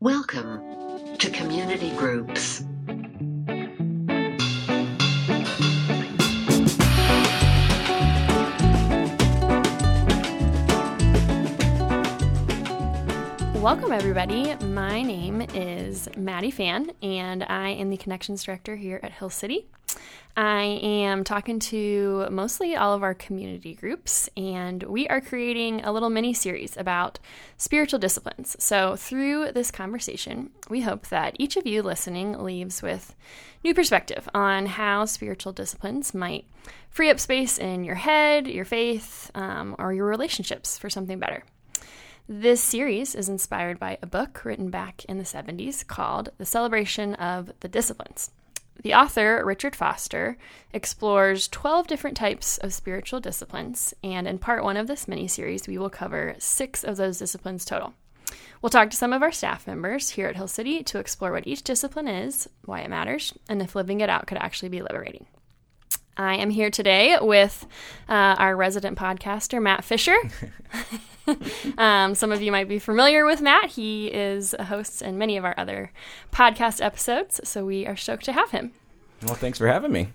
Welcome to Community Groups. Welcome, everybody. My name is Maddie Fan, and I am the Connections Director here at Hill City. I am talking to mostly all of our community groups, and we are creating a little mini series about spiritual disciplines. So, through this conversation, we hope that each of you listening leaves with new perspective on how spiritual disciplines might free up space in your head, your faith, um, or your relationships for something better. This series is inspired by a book written back in the 70s called The Celebration of the Disciplines. The author, Richard Foster, explores 12 different types of spiritual disciplines, and in part one of this mini series, we will cover six of those disciplines total. We'll talk to some of our staff members here at Hill City to explore what each discipline is, why it matters, and if living it out could actually be liberating. I am here today with uh, our resident podcaster, Matt Fisher. um, some of you might be familiar with Matt. He is a host in many of our other podcast episodes, so we are stoked to have him. Well, thanks for having me.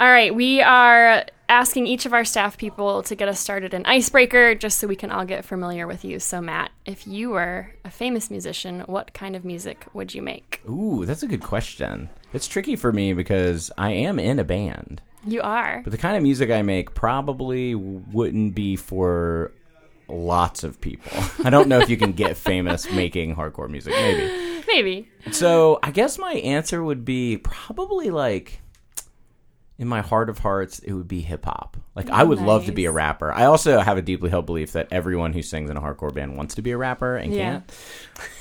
All right, we are asking each of our staff people to get us started an icebreaker just so we can all get familiar with you. So, Matt, if you were a famous musician, what kind of music would you make? Ooh, that's a good question. It's tricky for me because I am in a band. You are. But the kind of music I make probably wouldn't be for lots of people. I don't know if you can get famous making hardcore music. Maybe. Maybe. So I guess my answer would be probably like in my heart of hearts, it would be hip hop. Like oh, I would love to be a rapper. I also have a deeply held belief that everyone who sings in a hardcore band wants to be a rapper and Yeah. can't.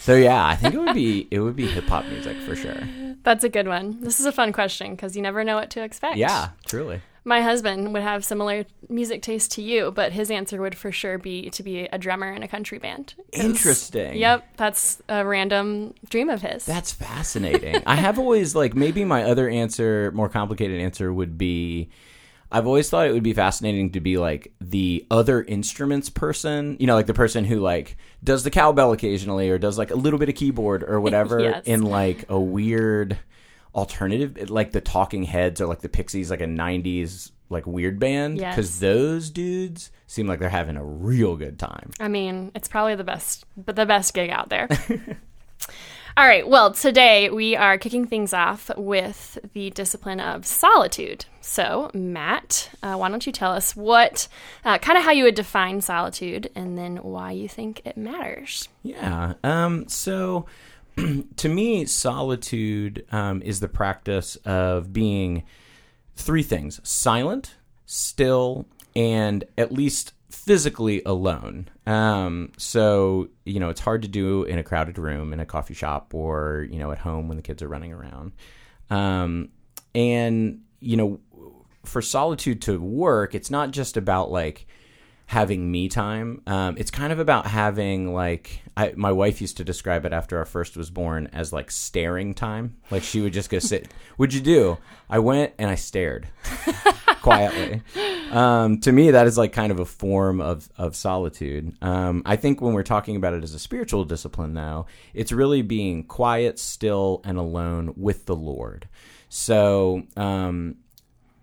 So yeah, I think it would be it would be hip hop music for sure. That's a good one. This is a fun question because you never know what to expect. Yeah, truly. My husband would have similar music taste to you, but his answer would for sure be to be a drummer in a country band. Interesting. Yep, that's a random dream of his. That's fascinating. I have always like maybe my other answer, more complicated answer would be I've always thought it would be fascinating to be like the other instruments person, you know, like the person who like does the cowbell occasionally or does like a little bit of keyboard or whatever Yes. in like a weird alternative like the Talking Heads or like the Pixies like a 90s like weird band Yes. cuz those dudes seem like they're having a real good time. I mean, it's probably the best, but the best gig out there. All right. Well, today we are kicking things off with the discipline of solitude. So, Matt, uh, why don't you tell us what, uh, kind of how you would define solitude, and then why you think it matters? Yeah. Um, so to me, solitude um, is the practice of being three things silent, still, and at least physically alone. Um, so, you know, it's hard to do in a crowded room, in a coffee shop, or, you know, at home when the kids are running around. Um, and, you know, for solitude to work, it's not just about like, having me time. Um, it's kind of about having like I, my wife used to describe it after our first was born as like staring time. Like she would just go sit. What'd you do? I went and I stared quietly. Um, to me, that is like kind of a form of of solitude. Um, I think when we're talking about it as a spiritual discipline, though, it's really being quiet, still, and alone with the Lord. So.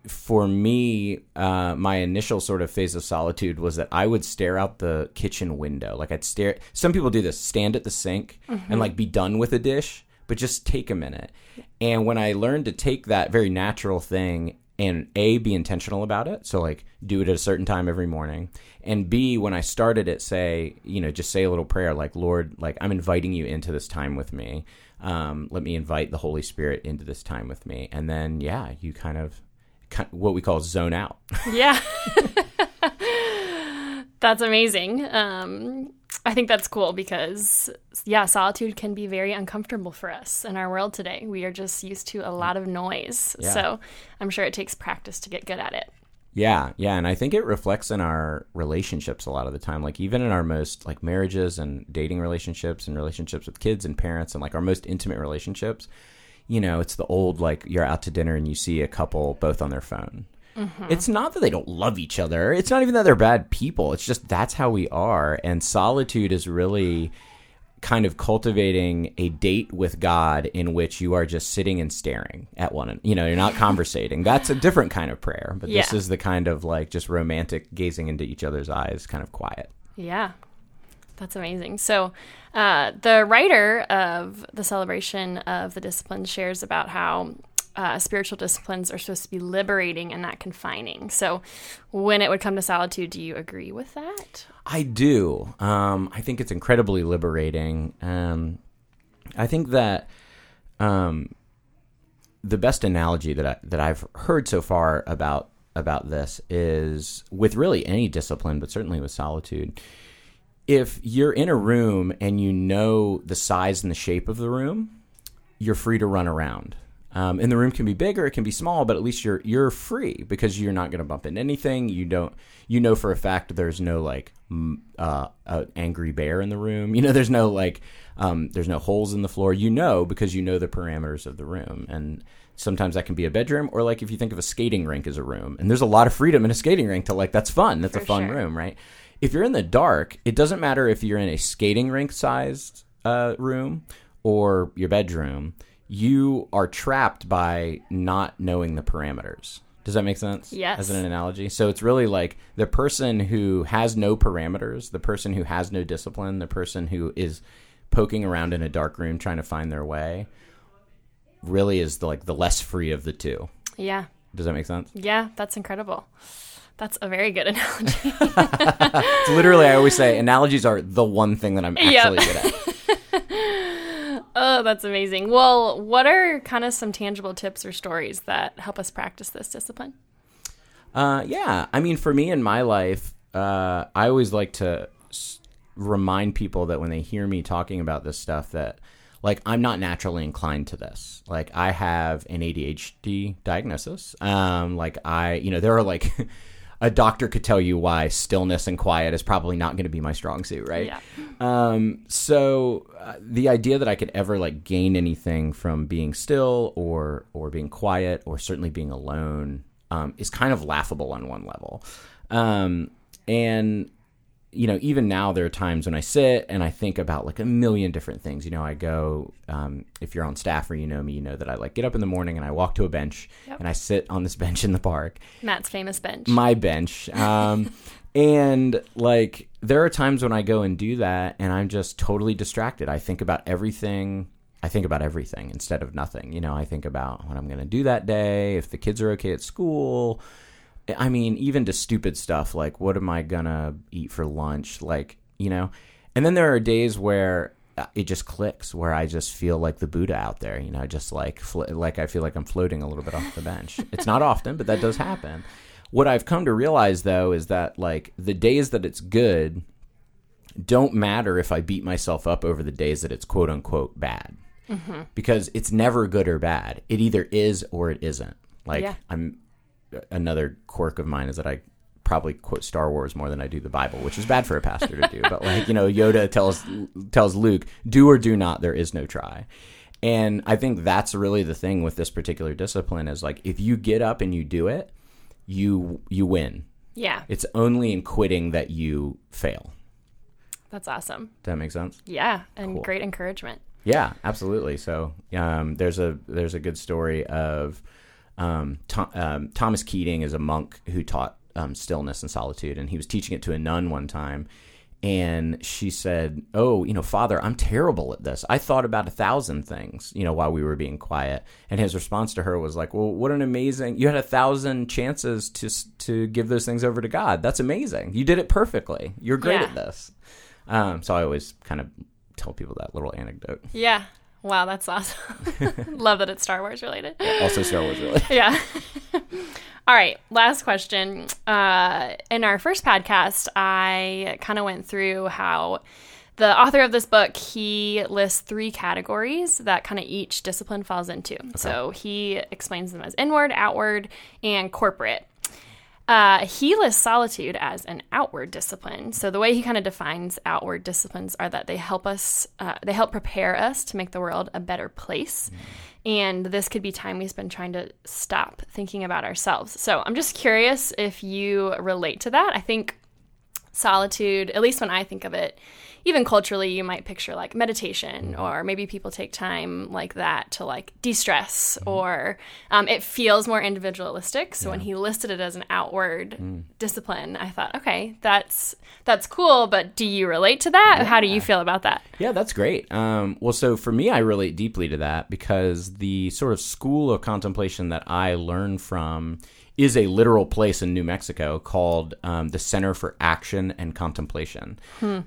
For me, uh, my initial sort of phase of solitude was that I would stare out the kitchen window. Like I'd stare. Some people do this: stand at the sink and like be done with a dish, but just take a minute. And when I learned to take that very natural thing and a be intentional about it, so like do it at a certain time every morning, and b when I started it, say you know just say a little prayer like Lord, like I'm inviting you into this time with me. Um, let me invite the Holy Spirit into this time with me, and then yeah, you kind of what we call zone out. Yeah. that's amazing. Um, I think that's cool because, yeah, solitude can be very uncomfortable for us in our world today. We are just used to a lot of noise. Yeah. So I'm sure it takes practice to get good at it. Yeah, yeah, and I think it reflects in our relationships a lot of the time. Like even in our most like marriages and dating relationships and relationships with kids and parents and like our most intimate relationships, you know, it's the old like you're out to dinner and you see a couple both on their phone. Mm-hmm. It's not that they don't love each other. It's not even that they're bad people. It's just that's how we are. And solitude is really kind of cultivating a date with God in which you are just sitting and staring at one you know you're not conversating that's a different kind of prayer but this is the kind of like just romantic gazing into each other's eyes kind of quiet Yeah, that's amazing. So, uh, the writer of the celebration of the disciplines shares about how uh, spiritual disciplines are supposed to be liberating and not confining. So, when it would come to solitude, do you agree with that? I do. Um, I think it's incredibly liberating. Um, I think that um, the best analogy that I, that I've heard so far about about this is with really any discipline, but certainly with solitude. If you're in a room and you know the size and the shape of the room, you're free to run around. Um, and the room can be big or it can be small, but at least you're you're free because you're not going to bump into anything. You don't you know for a fact there's no like uh, uh, angry bear in the room. You know there's no like um, there's no holes in the floor. You know because you know the parameters of the room. And sometimes that can be a bedroom or like if you think of a skating rink as a room. And there's a lot of freedom in a skating rink to like that's fun. That's a fun sure. room, right? If you're in the dark, it doesn't matter if you're in a skating rink sized uh, room or your bedroom, you are trapped by not knowing the parameters. Does that make sense? Yes. As an analogy. So it's really like the person who has no parameters, the person who has no discipline, the person who is poking around in a dark room trying to find their way really is the, like the less free of the two. Yeah, Does that make sense? yeah, that's incredible. That's a very good analogy. Literally I always say analogies are the one thing that I'm actually good at. oh, that's amazing. Well, what are kind of some tangible tips or stories that help us practice this discipline? Uh, yeah, I mean, for me in my life, uh, I always like to s- remind people that when they hear me talking about this stuff, that like I'm not naturally inclined to this. Like I have an ADHD diagnosis. Um, like I, you know, there are like. A doctor could tell you why stillness and quiet is probably not going to be my strong suit, right? Yeah. Um, so uh, the idea that I could ever like gain anything from being still or or being quiet or certainly being alone um, is kind of laughable on one level. Um, and you know, even now there are times when I sit and I think about like a million different things. You know, I go um, if you're on staff or you know me, you know that I like get up in the morning and I walk to a bench Yep. and I sit on this bench in the park Matt's famous bench. my bench. Um, and like there are times when I go and do that and I'm just totally distracted. I think about everything. I think about everything instead of nothing. You know, I think about what I'm going to do that day, if the kids are okay at school. I mean, even to stupid stuff like what am I to eat for lunch? Like, you know. And then there are days where uh, it just clicks where I just feel like the Buddha out there, you know, just like flo- like I feel like I'm floating a little bit off the bench. it's not often, but that does happen. What I've come to realize though is that like the days that it's good don't matter if I beat myself up over the days that it's quote unquote bad. Because it's never good or bad. It either is or it isn't. Like Yeah. I'm another quirk of mine is that I probably quote Star Wars more than I do the Bible, which is bad for a pastor to do. But like you know, Yoda tells tells Luke, "Do or do not. There is no try." And I think that's really the thing with this particular discipline is like if you get up and you do it, you you win. yeah, It's only in quitting that you fail. that's awesome. Does that make sense? Yeah, and Cool. great encouragement. Yeah, absolutely. So um, there's a there's a good story of um, um, Thomas Keating is a monk who taught um, stillness and solitude, and he was teaching it to a nun one time, and she said, "Oh, you know, Father, I'm terrible at this. I thought about a thousand things, you know, while we were being quiet." And his response to her was like, "Well, what an amazing! You had a thousand chances to to give those things over to God. That's amazing. You did it perfectly. You're great Yeah. at this." Um, so I always kind of tell people that little anecdote. Yeah. Wow, that's awesome. Love that it's Star Wars related. Also, Star Wars related. yeah. All right, last question. Uh, in our first podcast, I kind of went through how the author of this book he lists three categories that kind of each discipline falls into. So he explains them as inward, outward, and corporate. Uh, he lists solitude as an outward discipline. So the way he kind of defines outward disciplines are that they help us, uh, they help prepare us to make the world a better place. And this could be time we spend trying to stop thinking about ourselves. So I'm just curious if you relate to that. I think solitude, at least when I think of it, even culturally, you might picture like meditation, or maybe people take time like that to like de stress, or um, it feels more individualistic. So when he listed it as an outward discipline, I thought, okay, that's that's cool. But do you relate to that? How do you feel about that? Yeah, that's great. Um, well, so for me, I relate deeply to that because the sort of school of contemplation that I learned from is a literal place in New Mexico called um, the Center for Action and Contemplation.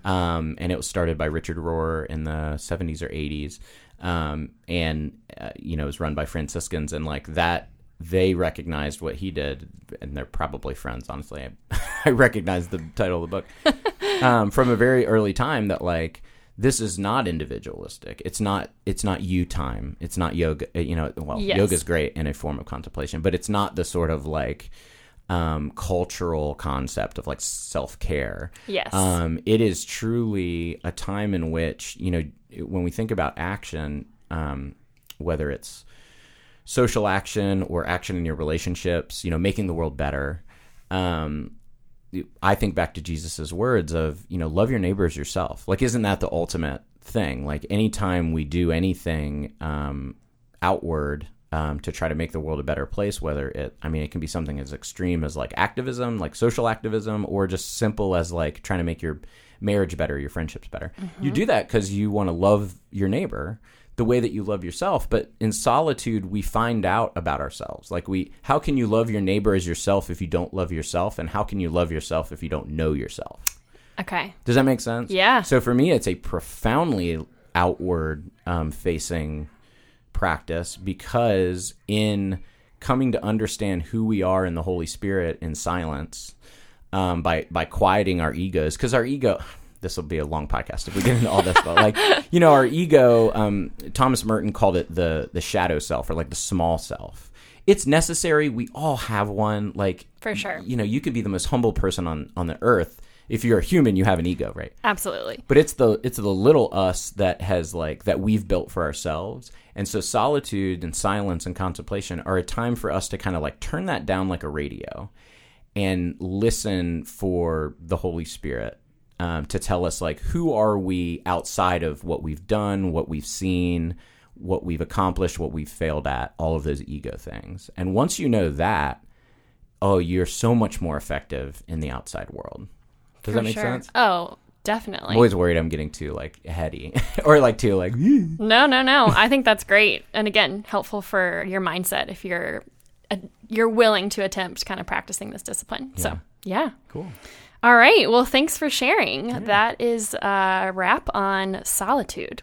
Um, and it was started by Richard Rohr in the 70s or 80s. Um, and, uh, you know, it was run by Franciscans. And like that, they recognized what he did. And they're probably friends, honestly. I, I recognize the title of the book um, from a very early time that like this is not individualistic. It's not it's not you time. It's not yoga. uh, You know, well, Yes. yoga's great in a form of contemplation, but it's not the sort of like um, cultural concept of like self care. Yes. Um, it is truly a time in which you know when we think about action, um, whether it's social action or action in your relationships, you know, making the world better. Um, I think back to Jesus's words of, you know, love your neighbor as yourself. Like, isn't that the ultimate thing? Like, anytime we do anything um, outward um, to try to make the world a better place, whether it, I mean, it can be something as extreme as like activism, like social activism, or just simple as like trying to make your marriage better, your friendships better. You do that because you want to love your neighbor the way that you love yourself but in solitude we find out about ourselves like we how can you love your neighbor as yourself if you don't love yourself and how can you love yourself if you don't know yourself okay. does that make sense Yeah. so for me it's a profoundly outward um, facing practice because in coming to understand who we are in the holy spirit in silence um, by by quieting our egos because our ego this will be a long podcast if we get into all this but like you know our ego um, thomas merton called it the the shadow self or like the small self. It's necessary. We all have one. Like For sure. you know you could be the most humble person on on the earth. If you're a human you have an ego right? Absolutely. but it's the it's the little us that has like that we've built for ourselves. And so solitude and silence and contemplation are a time for us to kind of like turn that down like a radio and listen for the holy spirit um, to tell us like who are we outside of what we've done what we've seen what we've accomplished what we've failed at all of those ego things and once you know that oh you're so much more effective in the outside world does that make sure. sense Oh, definitely. I'm always worried I'm getting too like heady or like too like No, no, no. I think that's great, and again, helpful for your mindset if you're uh, you're willing to attempt kind of practicing this discipline. So, yeah. cool. All right. Well, thanks for sharing. That is a wrap on solitude.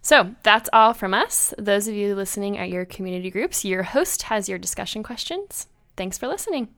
So that's all from us. Those of you listening at your community groups, your host has your discussion questions. Thanks for listening.